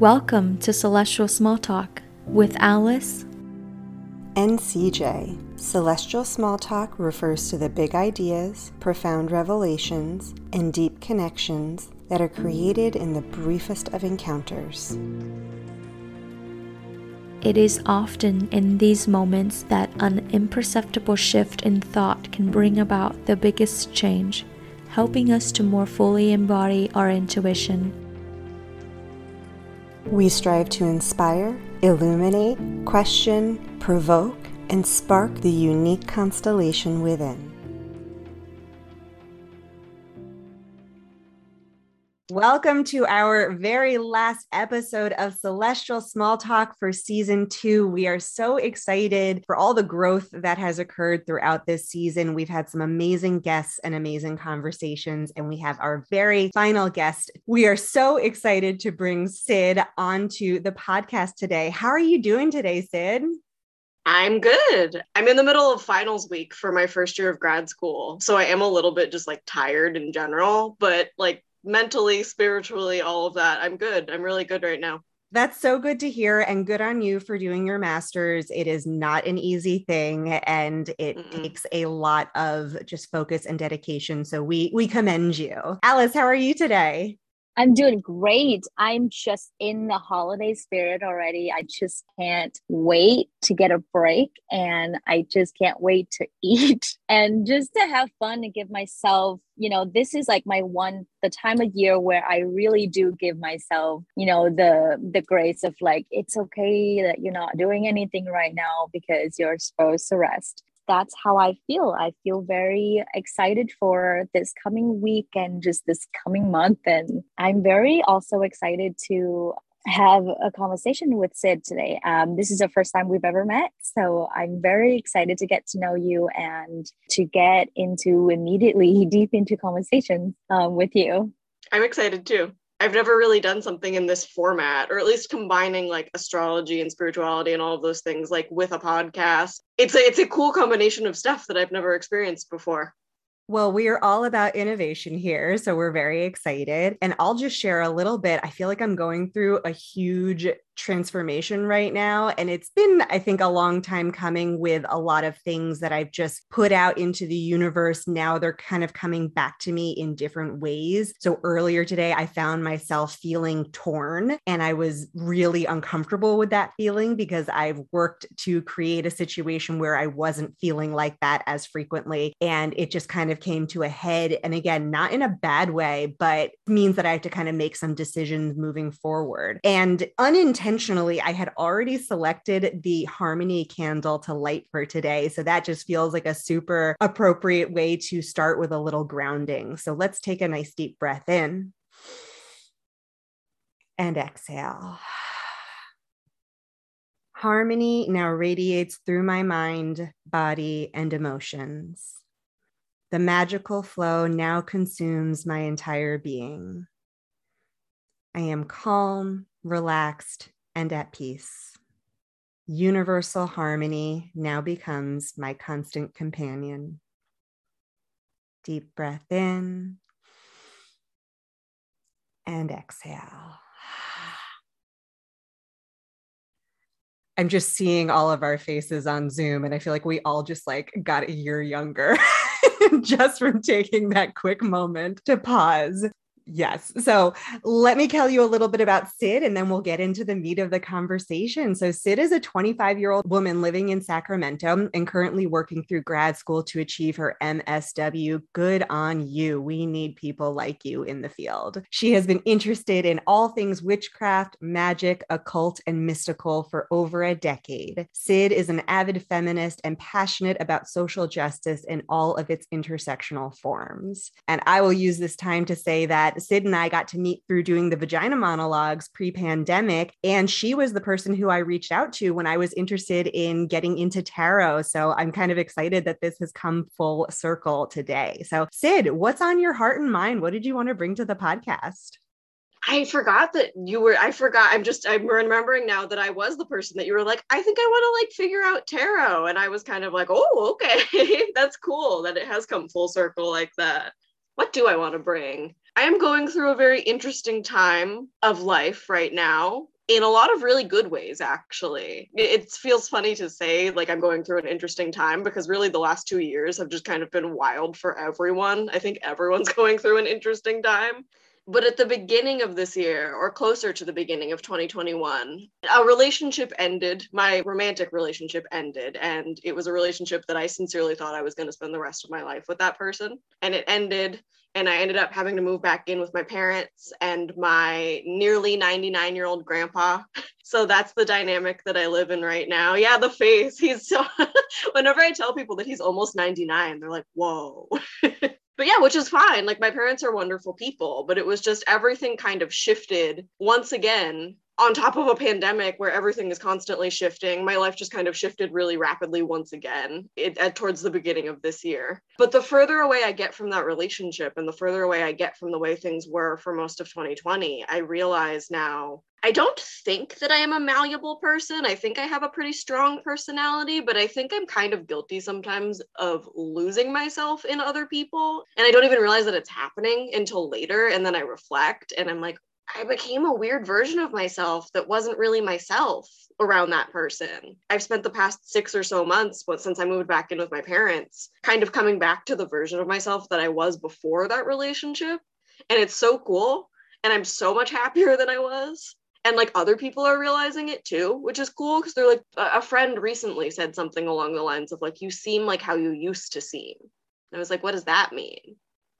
Welcome to Celestial Small Talk with Alice and CJ. Celestial Small Talk refers to the big ideas, profound revelations, and deep connections that are created in the briefest of encounters. It is often in these moments that an imperceptible shift in thought can bring about the biggest change, helping us to more fully embody our intuition we strive to inspire, illuminate, question, provoke, and spark the unique constellation within. Welcome to our very last episode of Celestial Small Talk for season two. We are so excited for all the growth that has occurred throughout this season. We've had some amazing guests and amazing conversations, and we have our very final guest. We are so excited to bring Sid onto the podcast today. How are you doing today, Sid? I'm good. I'm in the middle of finals week for my first year of grad school. So I am a little bit just like tired in general, but like mentally, spiritually, all of that. I'm good. I'm really good right now. That's so good to hear and good on you for doing your masters. It is not an easy thing and it Mm-mm. takes a lot of just focus and dedication. So we we commend you. Alice, how are you today? I'm doing great. I'm just in the holiday spirit already. I just can't wait to get a break and I just can't wait to eat and just to have fun and give myself, you know, this is like my one the time of year where I really do give myself, you know, the the grace of like it's okay that you're not doing anything right now because you're supposed to rest that's how I feel. I feel very excited for this coming week and just this coming month. And I'm very also excited to have a conversation with Sid today. Um, this is the first time we've ever met. So I'm very excited to get to know you and to get into immediately deep into conversations um, with you. I'm excited too. I've never really done something in this format, or at least combining like astrology and spirituality and all of those things, like with a podcast. It's a it's a cool combination of stuff that I've never experienced before. Well, we are all about innovation here. So we're very excited. And I'll just share a little bit. I feel like I'm going through a huge transformation right now. And it's been, I think, a long time coming with a lot of things that I've just put out into the universe. Now they're kind of coming back to me in different ways. So earlier today, I found myself feeling torn and I was really uncomfortable with that feeling because I've worked to create a situation where I wasn't feeling like that as frequently. And it just kind of came to a head. And again, not in a bad way, but means that I have to kind of make some decisions moving forward. And unintentionally, intentionally, I had already selected the Harmony candle to light for today. So that just feels like a super appropriate way to start with a little grounding. So let's take a nice deep breath in and exhale. Harmony now radiates through my mind, body, and emotions. The magical flow now consumes my entire being. I am calm, relaxed, and at peace. Universal harmony now becomes my constant companion. Deep breath in and exhale. I'm just seeing all of our faces on Zoom, and I feel like we all just like got a year younger just from taking that quick moment to pause. Yes. So let me tell you a little bit about Sid and then we'll get into the meat of the conversation. So, Sid is a 25 year old woman living in Sacramento and currently working through grad school to achieve her MSW. Good on you. We need people like you in the field. She has been interested in all things witchcraft, magic, occult, and mystical for over a decade. Sid is an avid feminist and passionate about social justice in all of its intersectional forms. And I will use this time to say that Sid and I got to meet through doing the vagina monologues pre pandemic. And she was the person who I reached out to when I was interested in getting into tarot. So I'm kind of excited that this has come full circle today. So, Sid, what's on your heart and mind? What did you want to bring to the podcast? I forgot that you were. I forgot. I'm just. I'm remembering now that I was the person that you were like. I think I want to like figure out tarot, and I was kind of like, oh, okay, that's cool that it has come full circle like that. What do I want to bring? I am going through a very interesting time of life right now in a lot of really good ways actually. It feels funny to say like i'm going through an interesting time because really the last two years have just kind of been wild for everyone. I think everyone's going through an interesting time but at the beginning of this year or closer to the beginning of 2021 a relationship ended my romantic relationship ended and it was a relationship that i sincerely thought i was going to spend the rest of my life with that person and it ended and I ended up having to move back in with my parents and my nearly 99 year old grandpa. So that's the dynamic that I live in right now. Yeah, the face. He's so, whenever I tell people that he's almost 99, they're like, whoa. but yeah, which is fine. Like my parents are wonderful people, but it was just everything kind of shifted once again on top of a pandemic where everything is constantly shifting, my life just kind of shifted really rapidly once again it, at, towards the beginning of this year. But the further away I get from that relationship and the further away I get from the way things were for most of 2020, I realize now I don't think that I am a malleable person. I think I have a pretty strong personality, but I think I'm kind of guilty sometimes of losing myself in other people. And I don't even realize that it's happening until later. And then I reflect and I'm like, I became a weird version of myself that wasn't really myself around that person. I've spent the past six or so months, but since I moved back in with my parents, kind of coming back to the version of myself that I was before that relationship. And it's so cool. And I'm so much happier than I was. And like other people are realizing it too, which is cool because they're like, a friend recently said something along the lines of like, you seem like how you used to seem. And I was like, what does that mean?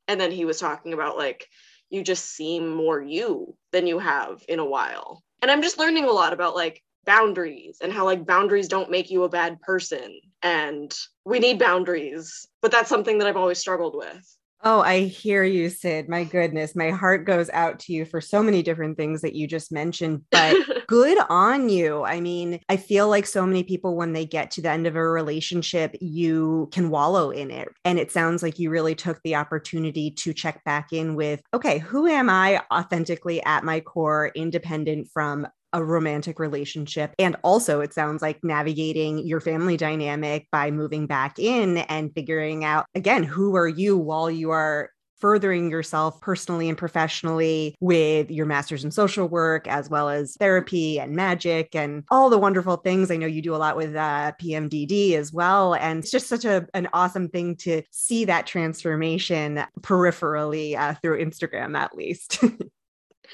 And then he was talking about like, you just seem more you than you have in a while. And I'm just learning a lot about like boundaries and how like boundaries don't make you a bad person. And we need boundaries, but that's something that I've always struggled with. Oh, I hear you, Sid. My goodness, my heart goes out to you for so many different things that you just mentioned, but good on you. I mean, I feel like so many people, when they get to the end of a relationship, you can wallow in it. And it sounds like you really took the opportunity to check back in with, okay, who am I authentically at my core, independent from a romantic relationship. And also, it sounds like navigating your family dynamic by moving back in and figuring out, again, who are you while you are furthering yourself personally and professionally with your master's in social work, as well as therapy and magic and all the wonderful things. I know you do a lot with uh, PMDD as well. And it's just such a, an awesome thing to see that transformation peripherally uh, through Instagram, at least.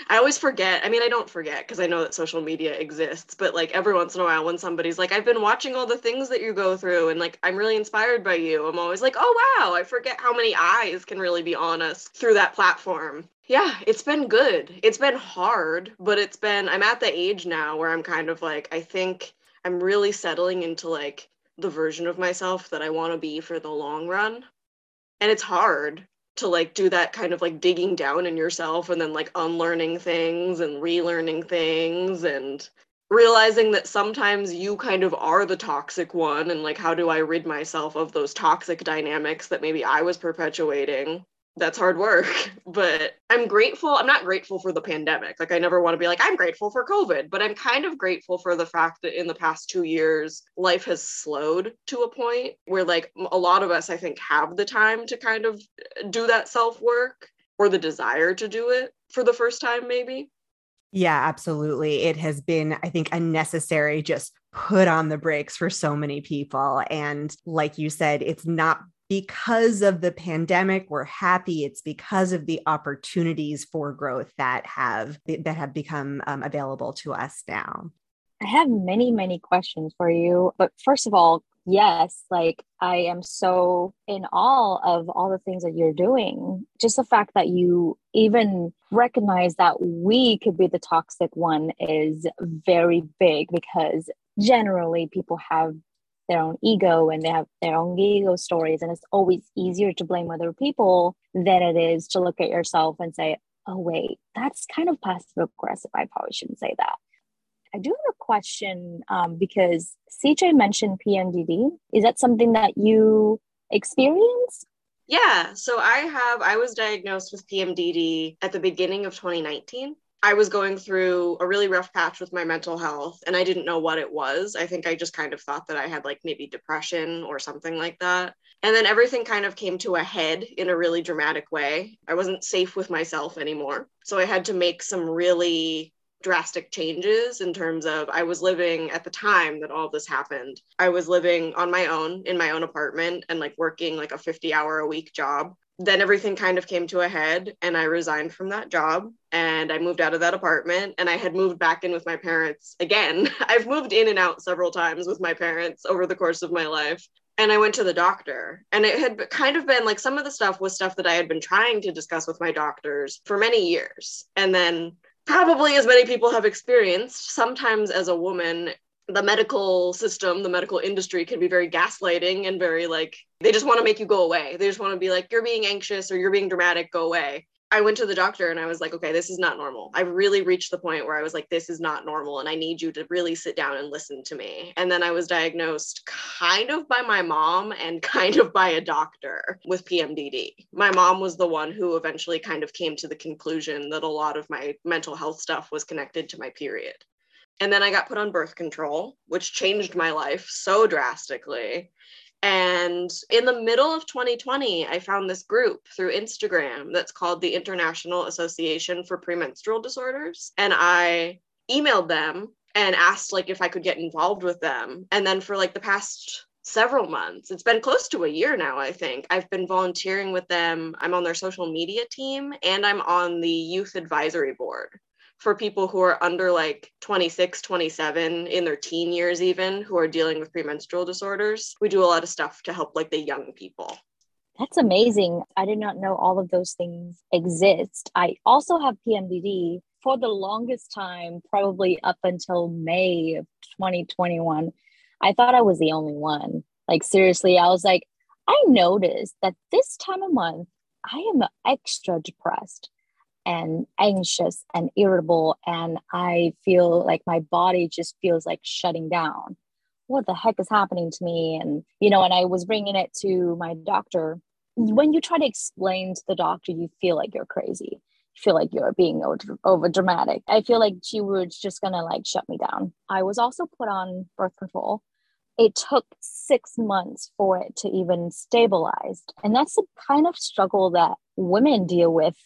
I always forget. I mean, I don't forget because I know that social media exists, but like every once in a while when somebody's like, I've been watching all the things that you go through and like I'm really inspired by you, I'm always like, oh wow, I forget how many eyes can really be on us through that platform. Yeah, it's been good. It's been hard, but it's been, I'm at the age now where I'm kind of like, I think I'm really settling into like the version of myself that I want to be for the long run. And it's hard to like do that kind of like digging down in yourself and then like unlearning things and relearning things and realizing that sometimes you kind of are the toxic one and like how do I rid myself of those toxic dynamics that maybe I was perpetuating that's hard work but i'm grateful i'm not grateful for the pandemic. Like i never want to be like i'm grateful for covid but i'm kind of grateful for the fact that in the past two years life has slowed to a point where like a lot of us i think have the time to kind of uh, do that self work or the desire to do it for the first time maybe. Yeah absolutely. It has been i think unnecessary just put on the brakes for so many people. And like you said it's not because of the pandemic we're happy. It's because of the opportunities for growth that have that have become um, available to us now. I have many many questions for you but first of all yes like i am so in awe of all the things that you're doing. Just the fact that you even recognize that we could be the toxic one is very big because generally people have their own ego and they have their own ego stories. And it's always easier to blame other people than it is to look at yourself and say, oh, wait, that's kind of passive aggressive. I probably shouldn't say that. I do have a question um, because CJ mentioned PMDD. Is that something that you experience? Yeah. So I have, I was diagnosed with PMDD at the beginning of 2019. I was going through a really rough patch with my mental health and I didn't know what it was. I think I just kind of thought that I had like maybe depression or something like that. And then everything kind of came to a head in a really dramatic way. I wasn't safe with myself anymore. So I had to make some really drastic changes in terms of I was living at the time that all this happened. I was living on my own in my own apartment and like working like a 50 hour a week job. Then everything kind of came to a head and I resigned from that job and I moved out of that apartment and I had moved back in with my parents again. I've moved in and out several times with my parents over the course of my life and I went to the doctor. And it had kind of been like some of the stuff was stuff that I had been trying to discuss with my doctors for many years. And then probably as many people have experienced, sometimes as a woman, the medical system, the medical industry can be very gaslighting and very like, they just want to make you go away. They just want to be like, you're being anxious or you're being dramatic, go away. I went to the doctor and I was like, okay, this is not normal. I really reached the point where I was like, this is not normal. And I need you to really sit down and listen to me. And then I was diagnosed kind of by my mom and kind of by a doctor with PMDD. My mom was the one who eventually kind of came to the conclusion that a lot of my mental health stuff was connected to my period. And then I got put on birth control, which changed my life so drastically. And in the middle of 2020, I found this group through Instagram that's called the International Association for Premenstrual Disorders. And I emailed them and asked like if I could get involved with them. And then for like the past several months, it's been close to a year now, I think. I've been volunteering with them. I'm on their social media team and I'm on the youth advisory board for people who are under like 26, 27, in their teen years, even who are dealing with premenstrual disorders. We do a lot of stuff to help like the young people. That's amazing. I did not know all of those things exist. I also have PMDD for the longest time, probably up until May of 2021. I thought I was the only one. Like, seriously, I was like, I noticed that this time of month, I am extra depressed and anxious and irritable and i feel like my body just feels like shutting down. What the heck is happening to me? And you know and i was bringing it to my doctor. When you try to explain to the doctor you feel like you're crazy. You feel like you're being over, dramatic. I feel like she was just gonna like shut me down. I was also put on birth control. It took six months for it to even stabilize. And that's the kind of struggle that women deal with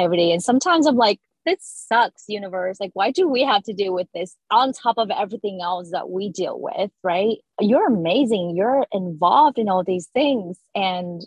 every day. And sometimes I'm like, this sucks, universe. Like, why do we have to deal with this on top of everything else that we deal with? Right. You're amazing. You're involved in all these things and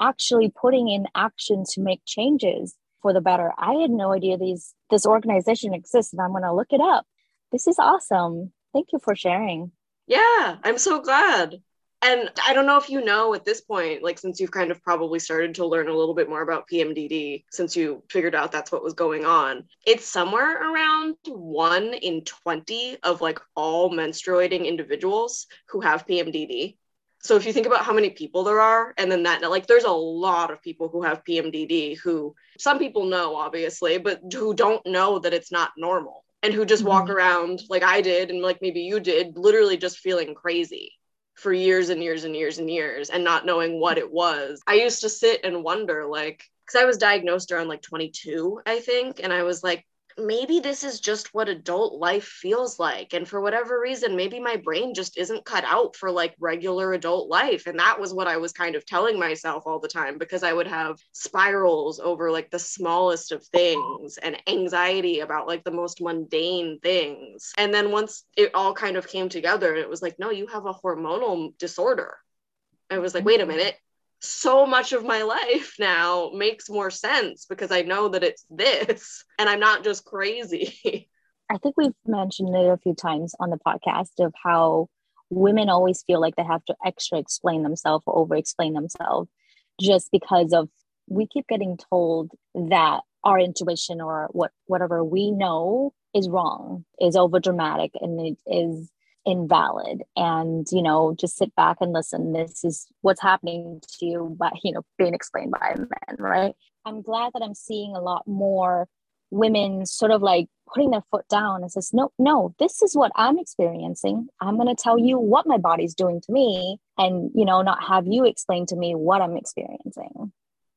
actually putting in action to make changes for the better. I had no idea these this organization exists and I'm gonna look it up. This is awesome. Thank you for sharing. Yeah, I'm so glad and I don't know if you know at this point, like since you've kind of probably started to learn a little bit more about PMDD, since you figured out that's what was going on, it's somewhere around one in 20 of like all menstruating individuals who have PMDD. So if you think about how many people there are, and then that, like, there's a lot of people who have PMDD who some people know, obviously, but who don't know that it's not normal and who just mm-hmm. walk around like I did and like maybe you did, literally just feeling crazy for years and years and years and years and not knowing what it was. I used to sit and wonder, like, because I was diagnosed around like 22, I think. And I was like, maybe this is just what adult life feels like. And for whatever reason, maybe my brain just isn't cut out for like regular adult life. And that was what I was kind of telling myself all the time because I would have spirals over like the smallest of things and anxiety about like the most mundane things. And then once it all kind of came together, it was like, no, you have a hormonal disorder. I was like, wait a mm-hmm. minute, so much of my life now makes more sense because I know that it's this and I'm not just crazy. I think we've mentioned it a few times on the podcast of how women always feel like they have to extra explain themselves or over explain themselves just because of we keep getting told that our intuition or what whatever we know is wrong is over dramatic and it is invalid and you know just sit back and listen. This is what's happening to you but you know being explained by men right? I'm glad that i'm seeing a lot more women sort of like putting their foot down and says no no this is what i'm experiencing. I'm going to tell you what my body's doing to me and you know not have you explain to me what i'm experiencing.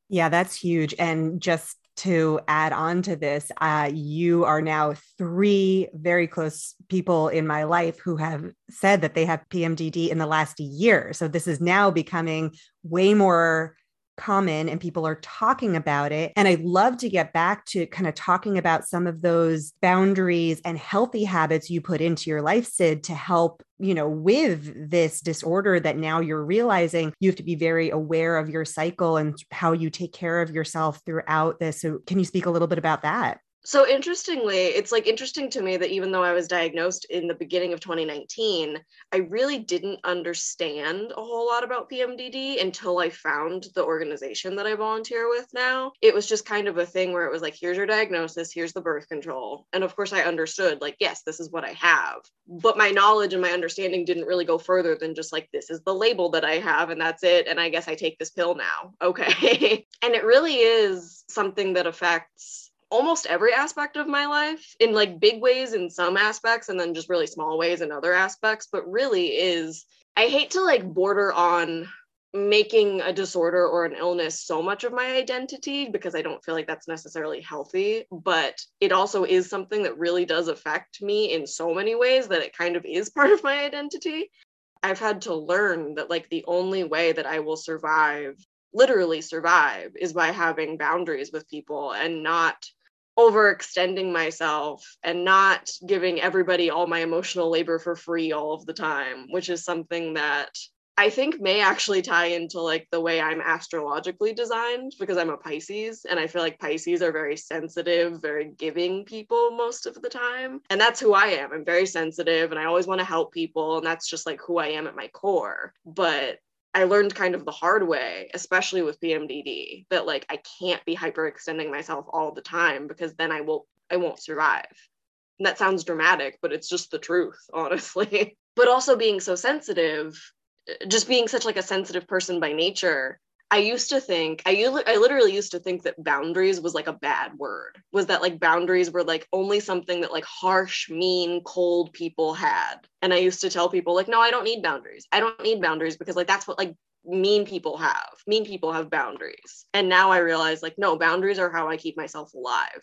Yeah that's huge. And just to add on to this, uh, you are now three very close people in my life who have said that they have PMDD in the last year. So this is now becoming way more common and people are talking about it. And I'd love to get back to kind of talking about some of those boundaries and healthy habits you put into your life, Sid, to help, you know, with this disorder that now you're realizing you have to be very aware of your cycle and how you take care of yourself throughout this. So, can you speak a little bit about that? So interestingly, it's like interesting to me that even though I was diagnosed in the beginning of 2019, I really didn't understand a whole lot about PMDD until I found the organization that I volunteer with now. It was just kind of a thing where it was like, here's your diagnosis, here's the birth control. And of course, I understood, like, yes, this is what I have. But my knowledge and my understanding didn't really go further than just like, this is the label that I have, and that's it. And I guess I take this pill now. Okay. and it really is something that affects almost every aspect of my life in like big ways in some aspects and then just really small ways in other aspects but really is i hate to like border on making a disorder or an illness so much of my identity because i don't feel like that's necessarily healthy but it also is something that really does affect me in so many ways that it kind of is part of my identity. I've had to learn that like the only way that i will survive literally survive is by having boundaries with people and not overextending myself and not giving everybody all my emotional labor for free all of the time, which is something that I think may actually tie into like the way I'm astrologically designed because I'm a Pisces and I feel like Pisces are very sensitive, very giving people most of the time. And that's who I am. I'm very sensitive and I always want to help people and that's just like who I am at my core. But I learned kind of the hard way, especially with PMDD, that like I can't be hyperextending myself all the time because then I will I won't survive. And that sounds dramatic, but it's just the truth, honestly. but also being so sensitive, uh, just being such like a sensitive person by nature, I used to think I I literally used to think that boundaries was like a bad word. Was that like boundaries were like only something that like harsh, mean, cold people had. And I used to tell people like no, I don't need boundaries. I don't need boundaries because like that's what like mean people have. Mean people have boundaries. And now I realize like no, boundaries are how I keep myself alive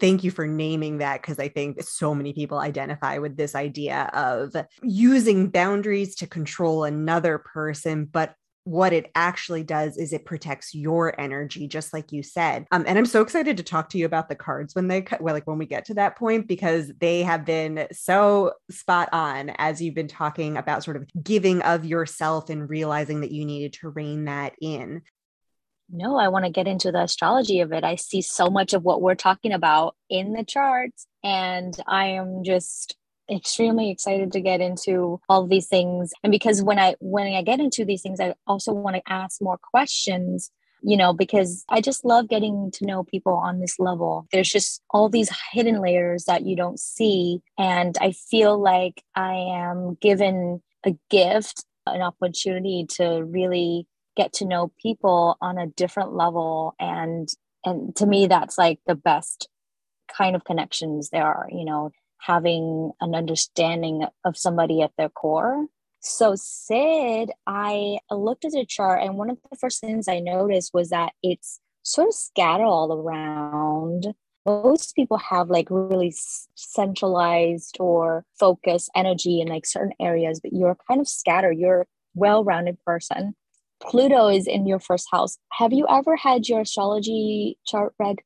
thank you for naming that because I think so many people identify with this idea of using boundaries to control another person, but what it actually does is it protects your energy just like you said. Um, and i'm so excited to talk to you about the cards when they well like when we get to that point because they have been so spot on as you've been talking about sort of giving of yourself and realizing that you needed to rein that in. No i want to get into the astrology of it. I see so much of what we're talking about in the charts and i am just extremely excited to get into all these things. And because when i when i get into these things i also want to ask more questions you know because i just love getting to know people on this level. There's just all these hidden layers that you don't see. And i feel like i am given a gift an opportunity to really get to know people on a different level. And and to me that's like the best kind of connections there are you know having an understanding of somebody at their core. So, Sid, I looked at the chart, and one of the first things I noticed was that it's sort of scattered all around. Most people have like really centralized or focused energy in like certain areas, but you're kind of scattered. You're well rounded person. Pluto is in your first house. Have you ever had your astrology chart read?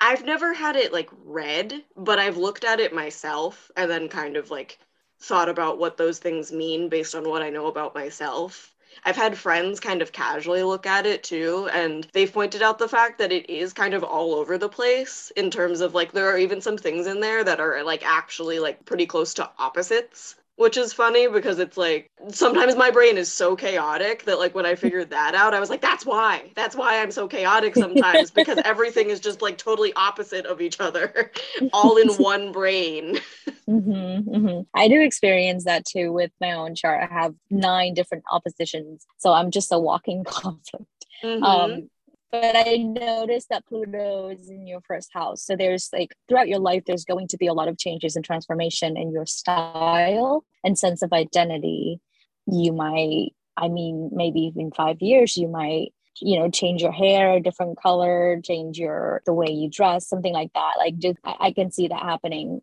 I've never had it like read, but I've looked at it myself and then kind of like thought about what those things mean based on what I know about myself. I've had friends kind of casually look at it too, and they've pointed out the fact that it is kind of all over the place in terms of like there are even some things in there that are like actually like pretty close to opposites which is funny because it's like sometimes my brain is so chaotic that like when I figured that out, I was like, that's why. That's why I'm so chaotic sometimes because everything is just like totally opposite of each other, all in one brain. Mm-hmm, mm-hmm. I do experience that too with my own chart. I have nine different oppositions, so I'm just a walking conflict. Mm-hmm. Um, but I noticed that Pluto is in your first house. So there's like throughout your life, there's going to be a lot of changes and transformation in your style and sense of identity. You might, I mean, maybe even five years, you might you know change your hair a different color change your the way you dress something like that like just I, I can see that happening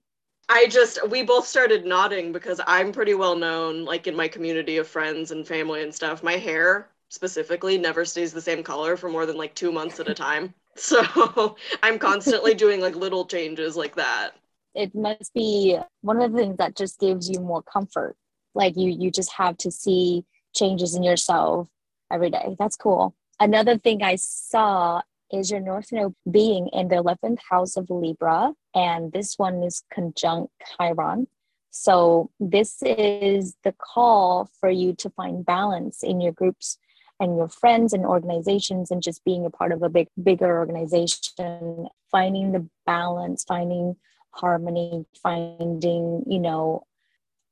I just we both started nodding because I'm pretty well known like in my community of friends and family and stuff. My hair specifically never stays the same color for more than like 2 months at a time. So I'm constantly doing like little changes like that. It must be one of the things that just gives you more comfort. Like you you just have to see changes in yourself every day. That's cool. Another thing I saw is your North Node being in the 11th house of Libra, and this one is conjunct Chiron. So, this is the call for you to find balance in your groups and your friends and organizations and just being a part of a big bigger organization finding the balance finding harmony finding you know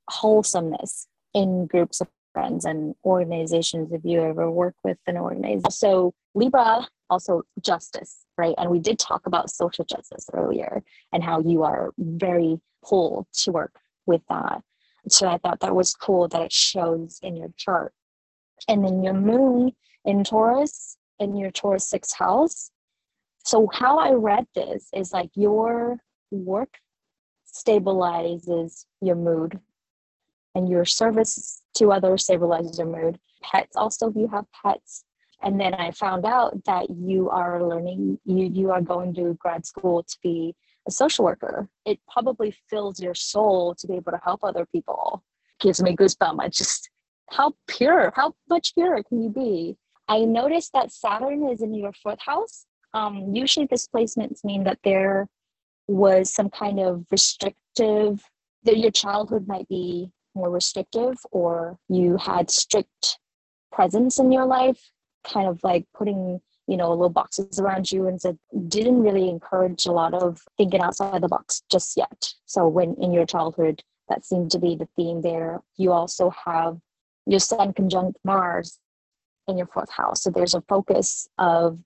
wholesomeness in groups of friends and organizations if you ever work with an organization. So libra also justice right? And we did talk about social justice earlier and how you are very pulled to work with that. So i thought that was cool that it shows in your chart and then your moon in Taurus in your Taurus sixth house. So how I read this is like your work stabilizes your mood and your service to others stabilizes your mood. Pets also if you have pets. And then I found out that you are learning you you are going to grad school to be a social worker. It probably fills your soul to be able to help other people. Gives me goosebumps. I just how pure, how much purer can you be? I noticed that Saturn is in your fourth house. Um, usually, displacements mean that there was some kind of restrictive, that your childhood might be more restrictive, or you had strict presence in your life, kind of like putting you know little boxes around you and said didn't really encourage a lot of thinking outside the box just yet so when in your childhood that seemed to be the theme there you also have your sun conjunct Mars in your fourth house. So there's a focus of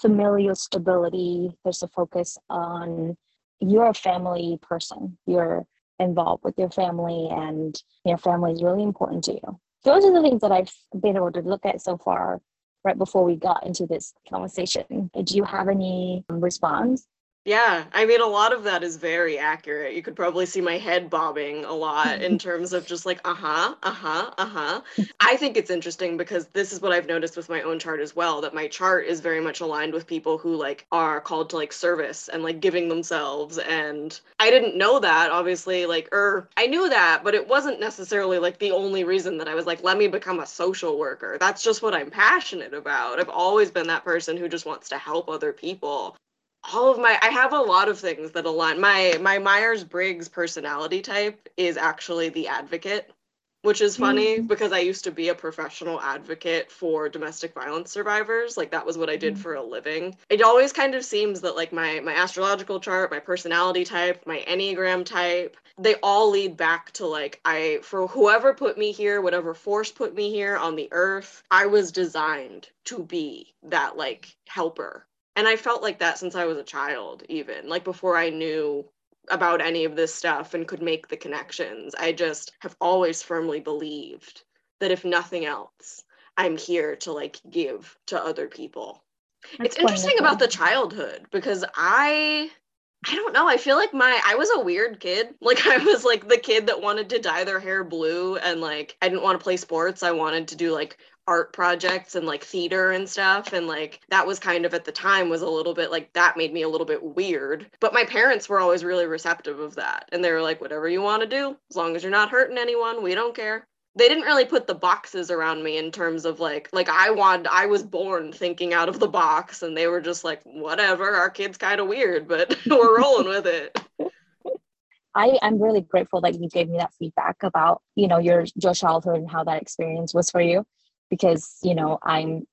familial stability. There's a focus on you're a family person. You're involved with your family, and your family is really important to you. Those are the things that I've been able to look at so far. Right before we got into this conversation, do you have any response? Yeah, I mean, a lot of that is very accurate. You could probably see my head bobbing a lot in terms of just like, uh huh, uh huh, uh huh. I think it's interesting because this is what I've noticed with my own chart as well that my chart is very much aligned with people who like are called to like service and like giving themselves. And I didn't know that, obviously, like, er, I knew that, but it wasn't necessarily like the only reason that I was like, let me become a social worker. That's just what I'm passionate about. I've always been that person who just wants to help other people all of my I have a lot of things that align. My my Myers-Briggs personality type is actually the advocate, which is funny mm-hmm. because I used to be a professional advocate for domestic violence survivors. Like that was what I did mm-hmm. for a living. It always kind of seems that like my my astrological chart, my personality type, my enneagram type, they all lead back to like I for whoever put me here, whatever force put me here on the earth, I was designed to be that like helper and I felt like that since I was a child, even like before I knew about any of this stuff and could make the connections. I just have always firmly believed that if nothing else, I'm here to like give to other people. That's it's interesting wonderful. about the childhood because I I don't know. I feel like my I was a weird kid. Like I was like the kid that wanted to dye their hair blue and like I didn't want to play sports. I wanted to do like art projects and like theater and stuff and like that was kind of at the time was a little bit like that made me a little bit weird. But my parents were always really receptive of that and they were like whatever you want to do as long as you're not hurting anyone we don't care. They didn't really put the boxes around me in terms of like like I wanted I was born thinking out of the box and they were just like whatever our kid's kind of weird but we're rolling with it. I, I'm really grateful that you gave me that feedback about, you know, your your childhood and how that experience was for you because you know i'm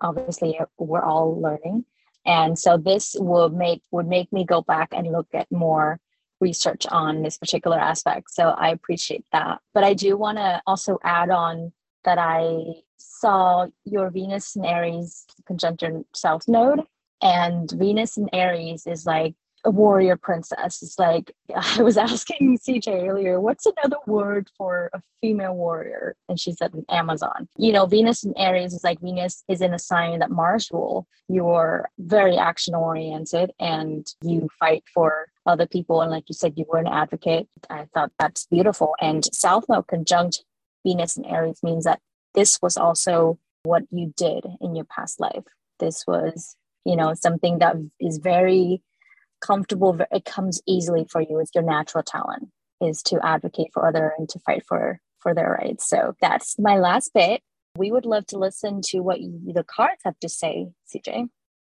obviously we're all learning. And so this would make would make me go back and look at more research on this particular aspect. So i appreciate that. But i do want to also add on that i saw your venus and aries conjunct south node and venus and aries is like a warrior princess. It's like I was asking CJ earlier, what's another word for a female warrior? And she said an Amazon. You know, Venus in Aries is like Venus is in a sign that Mars rule. You're very action oriented and you fight for other people. And like you said, you were an advocate. I thought that's beautiful. And South Node conjunct Venus in Aries means that this was also what you did in your past life. This was, you know, something that is very comfortable it comes easily for you it's your natural talent is to advocate for other and to fight for for their rights. So that's my last bit. We would love to listen to what you, the cards have to say cj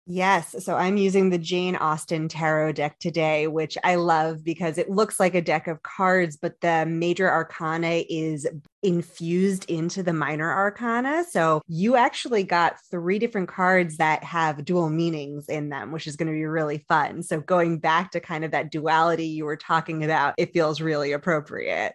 Yes. So I'm using the Jane Austen tarot deck today, which I love because it looks like a deck of cards, but the major arcana is infused into the minor arcana. So you actually got three different cards that have dual meanings in them, which is going to be really fun. So going back to kind of that duality you were talking about, it feels really appropriate.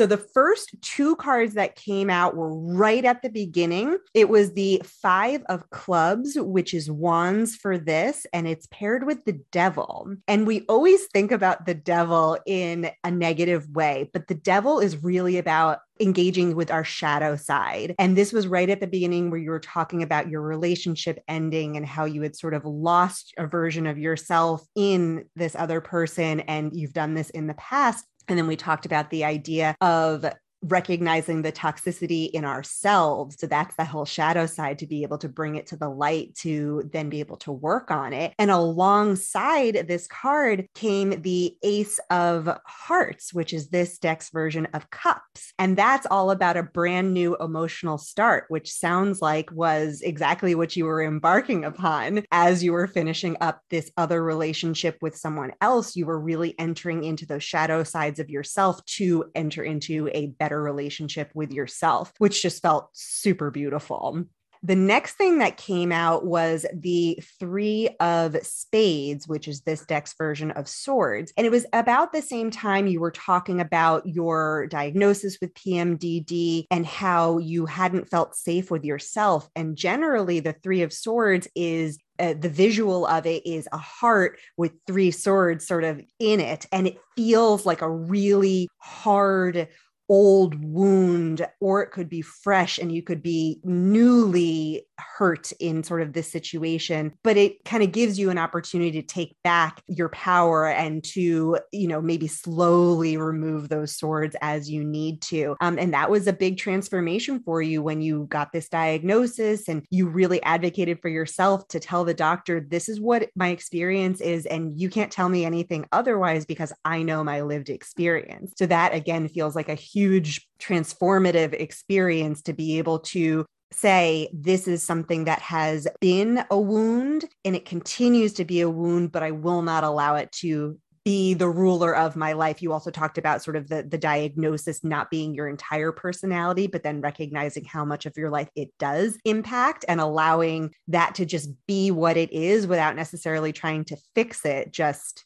So the first two cards that came out were right at the beginning. It was the Five of Clubs, which is wands for this, and it's paired with the devil. And we always think about the devil in a negative way, but the devil is really about engaging with our shadow side. And this was right at the beginning where you were talking about your relationship ending and how you had sort of lost a version of yourself in this other person. And you've done this in the past. And then we talked about the idea of recognizing the toxicity in ourselves. So that's the whole shadow side to be able to bring it to the light to then be able to work on it. And alongside this card came the Ace of Hearts, which is this deck's version of Cups. And that's all about a brand new emotional start, which sounds like was exactly what you were embarking upon as you were finishing up this other relationship with someone else. You were really entering into those shadow sides of yourself to enter into a better better relationship with yourself, which just felt super beautiful. The next thing that came out was the Three of Spades, which is this deck's version of Swords. And it was about the same time you were talking about your diagnosis with PMDD and how you hadn't felt safe with yourself. And generally, the Three of Swords is uh, the visual of it is a heart with three swords sort of in it. And it feels like a really hard, old wound or it could be fresh and you could be newly hurt in sort of this situation. But it kind of gives you an opportunity to take back your power and to you know maybe slowly remove those swords as you need to. Um, and that was a big transformation for you when you got this diagnosis and you really advocated for yourself to tell the doctor this is what my experience is and you can't tell me anything otherwise because i know my lived experience. So that again feels like a huge huge transformative experience to be able to say this is something that has been a wound and it continues to be a wound but i will not allow it to be the ruler of my life. You also talked about sort of the the diagnosis not being your entire personality but then recognizing how much of your life it does impact and allowing that to just be what it is without necessarily trying to fix it just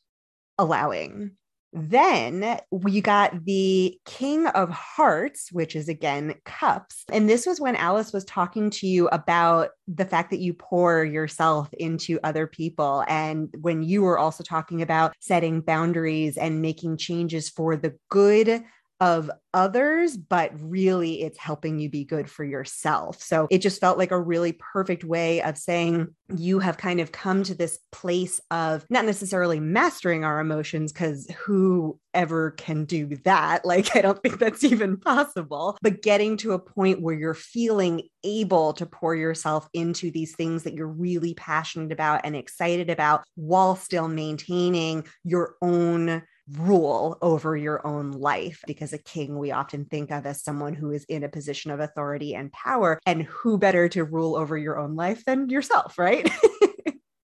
allowing then we got the King of Hearts, which is again cups. And this was when Alice was talking to you about the fact that you pour yourself into other people. And when you were also talking about setting boundaries and making changes for the good of others, but really it's helping you be good for yourself. So it just felt like a really perfect way of saying you have kind of come to this place of not necessarily mastering our emotions, because who ever can do that? Like, I don't think that's even possible, but getting to a point where you're feeling able to pour yourself into these things that you're really passionate about and excited about while still maintaining your own rule over your own life because a king we often think of as someone who is in a position of authority and power and who better to rule over your own life than yourself right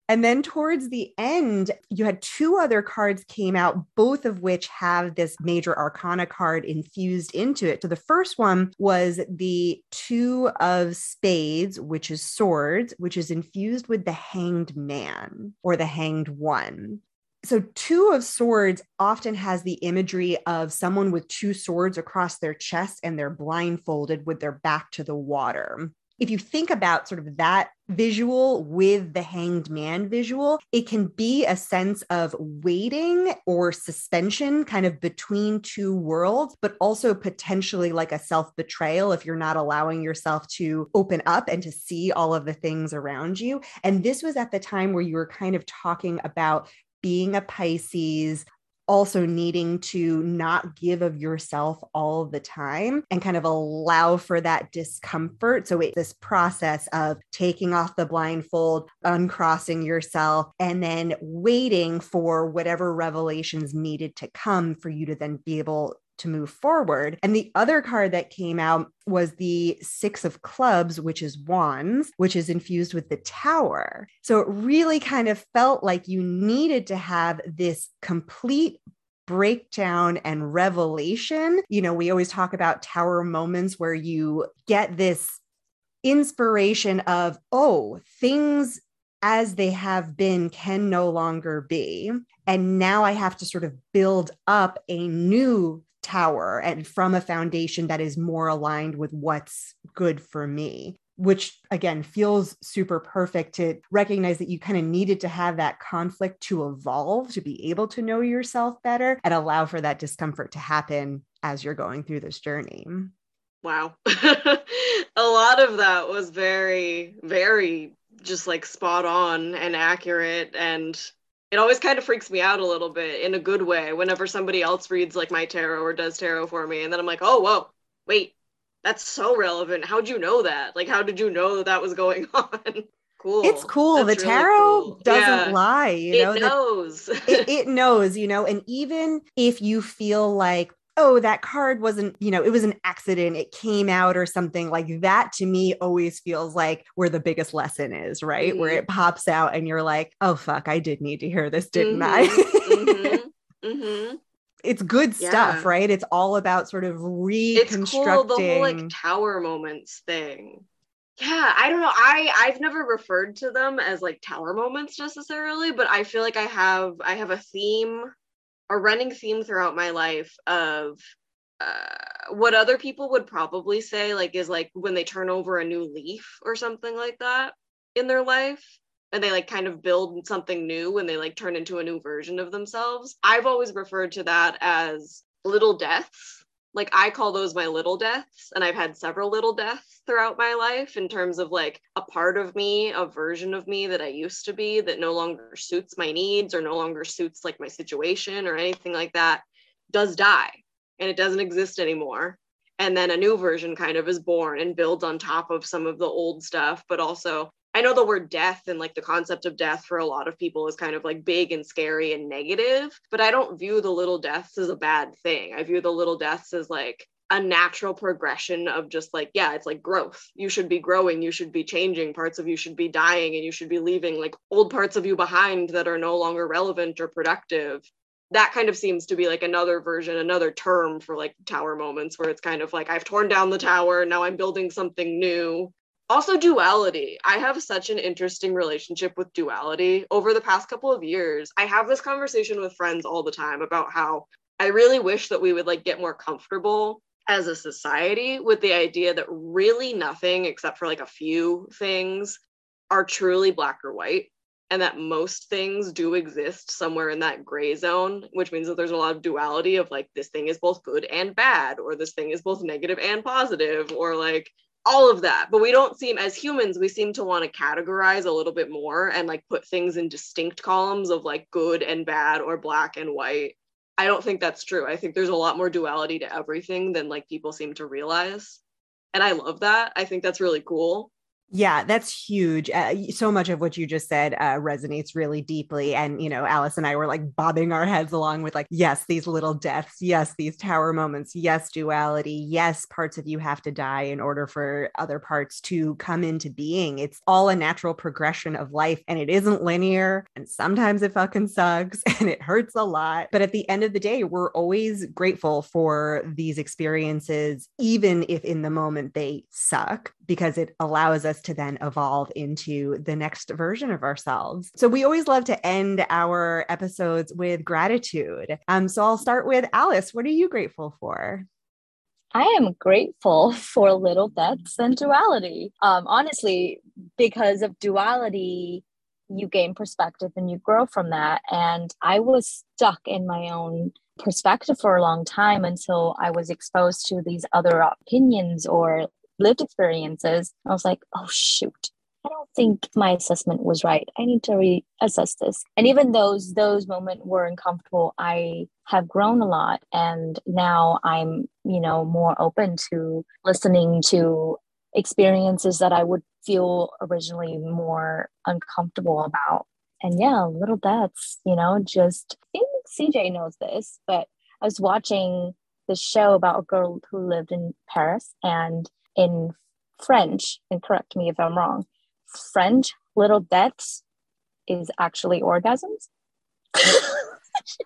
And then towards the end, you had two other cards came out, both of which have this major arcana card infused into it. So the first one was the Two of Spades, which is swords, which is infused with the Hanged Man or the Hanged One so two of swords often has the imagery of someone with two swords across their chest and they're blindfolded with their back to the water if you think about sort of that visual with the hanged man visual, it can be a sense of waiting or suspension kind of between two worlds, but also potentially like a self betrayal if you're not allowing yourself to open up and to see all of the things around you. And this was at the time where you were kind of talking about being a Pisces, also needing to not give of yourself all the time and kind of allow for that discomfort. So it's this process of taking off the blindfold, uncrossing yourself, and then waiting for whatever revelations needed to come for you to then be able to move forward. And the other card that came out was the Six of Clubs, which is Wands, which is infused with the Tower. So it really kind of felt like you needed to have this complete breakdown and revelation. You know, we always talk about tower moments where you get this inspiration of, oh, things as they have been can no longer be. And now I have to sort of build up a new tower and from a foundation that is more aligned with what's good for me which again feels super perfect to recognize that you kind of needed to have that conflict to evolve to be able to know yourself better and allow for that discomfort to happen as you're going through this journey. Wow. a lot of that was very, very just like spot on and accurate and it always kind of freaks me out a little bit in a good way whenever somebody else reads like my tarot or does tarot for me and then i'm like oh whoa wait that's so relevant. How'd you know that? Like how did you know that that was going on? Cool. It's cool. That's the tarot really cool. doesn't yeah. lie you know it knows. it, it knows you know and even if you feel like oh, that card wasn't, you know, it was an accident, it came out or something like that to me always feels like where the biggest lesson is, right? Mm-hmm. Where it pops out and you're like, oh, fuck, I did need to hear this, didn't mm-hmm. I? mm-hmm. mm-hmm. It's good yeah. stuff, right? It's all about sort of reconstructing. It's cool, the whole like tower moments thing. Yeah, I don't know. I I've never referred to them as like tower moments necessarily, but I feel like I have I have a theme a running theme throughout my life of uh, what other people would probably say like is like when they turn over a new leaf or something like that in their life and they like kind of build something new when they like turn into a new version of themselves. I've always referred to that as little deaths like I call those my little deaths. And I've had several little deaths throughout my life in terms of like a part of me, a version of me that I used to be that no longer suits my needs or no longer suits like my situation or anything like that does die and it doesn't exist anymore. And then a new version kind of is born and builds on top of some of the old stuff, but also I know the word death and like the concept of death for a lot of people is kind of like big and scary and negative, but I don't view the little deaths as a bad thing. I view the little deaths as like a natural progression of just like, yeah, it's like growth. You should be growing, you should be changing, parts of you should be dying, and you should be leaving like old parts of you behind that are no longer relevant or productive. That kind of seems to be like another version, another term for like tower moments where it's kind of like, I've torn down the tower, now I'm building something new also duality. I have such an interesting relationship with duality. Over the past couple of years i have this conversation with friends all the time about how i really wish that we would like get more comfortable as a society with the idea that really nothing except for like a few things are truly black or white and that most things do exist somewhere in that gray zone which means that there's a lot of duality of like this thing is both good and bad or this thing is both negative and positive or like all of that but we don't seem as humans we seem to want to categorize a little bit more and like put things in distinct columns of like good and bad or black and white. I don't think that's true. I think there's a lot more duality to everything than like people seem to realize. And i love that. I think that's really cool yeah, that's huge. Uh, so much of what you just said uh, resonates really deeply. And, you know, Alice and I were like bobbing our heads along with, like, yes, these little deaths. Yes, these tower moments. Yes, duality. Yes, parts of you have to die in order for other parts to come into being. It's all a natural progression of life and it isn't linear. And sometimes it fucking sucks and it hurts a lot. But at the end of the day, we're always grateful for these experiences, even if in the moment they suck, because it allows us to then evolve into the next version of ourselves. So we always love to end our episodes with gratitude. Um, so I'll start with Alice. What are you grateful for? I am grateful for little deaths and duality. Um, honestly, because of duality, you gain perspective and you grow from that. And I was stuck in my own perspective for a long time until I was exposed to these other opinions or lived experiences. I was like, oh, shoot. I don't think my assessment was right. I need to reassess this. And even those those moments were uncomfortable, I have grown a lot and now I'm, you know, more open to listening to experiences that I would feel originally more uncomfortable about. And yeah, little deaths, you know, just I think CJ knows this, but I was watching this show about a girl who lived in Paris and in French, and correct me if I'm wrong, French little deaths is actually orgasms.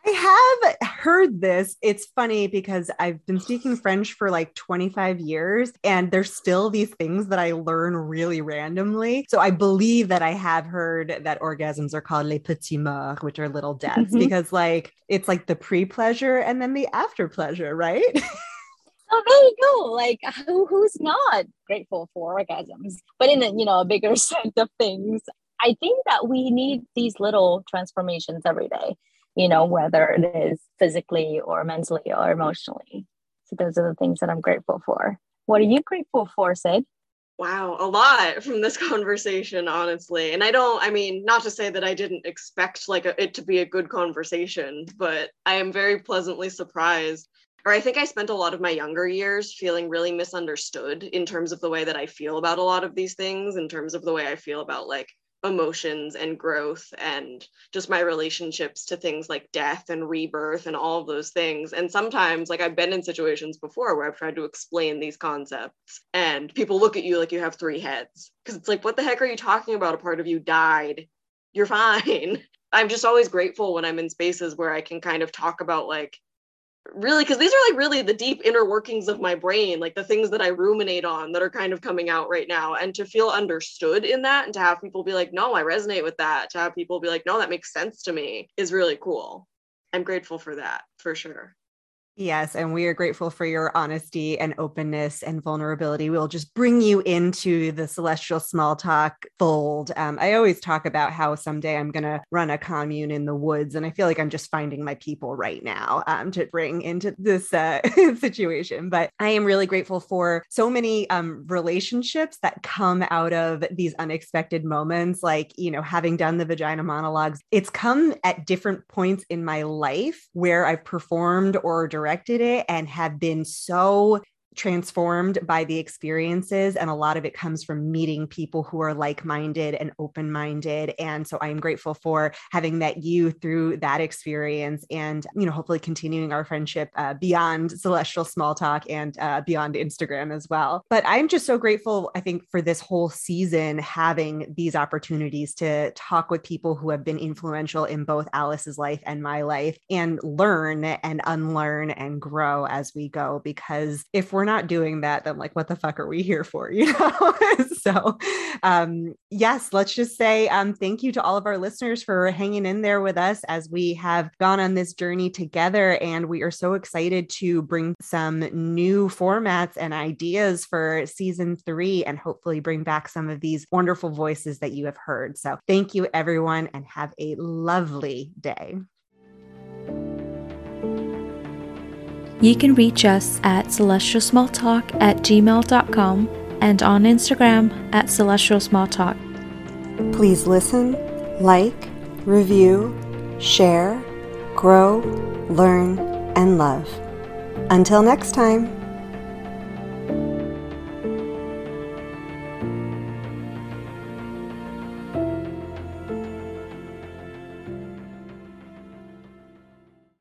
I have heard this. It's funny because I've been speaking French for like 25 years and there's still these things that I learn really randomly. So I believe that I have heard that orgasms are called les petits morts, which are little deaths, mm-hmm. because like it's like the pre pleasure and then the after pleasure, right? oh, there you go. Like, who, who's not grateful for orgasms? But in a, you know, a bigger sense of things, I think that we need these little transformations every day, you know, whether it is physically or mentally or emotionally. So those are the things that I'm grateful for. What are you grateful for, Sid? Wow, a lot from this conversation, honestly. And I don't, I mean, not to say that I didn't expect like a, it to be a good conversation, but I am very pleasantly surprised or I think I spent a lot of my younger years feeling really misunderstood in terms of the way that I feel about a lot of these things, in terms of the way I feel about like emotions and growth and just my relationships to things like death and rebirth and all of those things. And sometimes, like, I've been in situations before where I've tried to explain these concepts and people look at you like you have three heads because it's like, what the heck are you talking about? A part of you died. You're fine. I'm just always grateful when I'm in spaces where I can kind of talk about like really because these are like really the deep inner workings of my brain like the things that i ruminate on that are kind of coming out right now. And to feel understood in that and to have people be like no i resonate with that to have people be like no that makes sense to me is really cool. I'm grateful for that for sure Yes, and we are grateful for your honesty and openness and vulnerability. We'll just bring you into the celestial small talk fold. Um, I always talk about how someday I'm going to run a commune in the woods, and I feel like I'm just finding my people right now um, to bring into this uh, situation. But I am really grateful for so many um, relationships that come out of these unexpected moments, like, you know, having done the vagina monologues. It's come at different points in my life where I've performed or directed directed it and have been so transformed by the experiences and a lot of it comes from meeting people who are like-minded and open-minded. And so i'm grateful for having met you through that experience and you know hopefully continuing our friendship uh, beyond celestial small talk and uh, beyond instagram as well. But i'm just so grateful i think for this whole season having these opportunities to talk with people who have been influential in both alice's life and my life and learn and unlearn and grow as we go. Because if we're we're not doing that, then like, what the fuck are we here for? You know? so, um, yes, let's just say um, thank you to all of our listeners for hanging in there with us as we have gone on this journey together. And we are so excited to bring some new formats and ideas for season three and hopefully bring back some of these wonderful voices that you have heard. So, thank you, everyone, and have a lovely day. You can reach us at celestialsmalltalk at gmail.com and on Instagram at celestialsmalltalk. Please listen, like, review, share, grow, learn, and love. Until next time.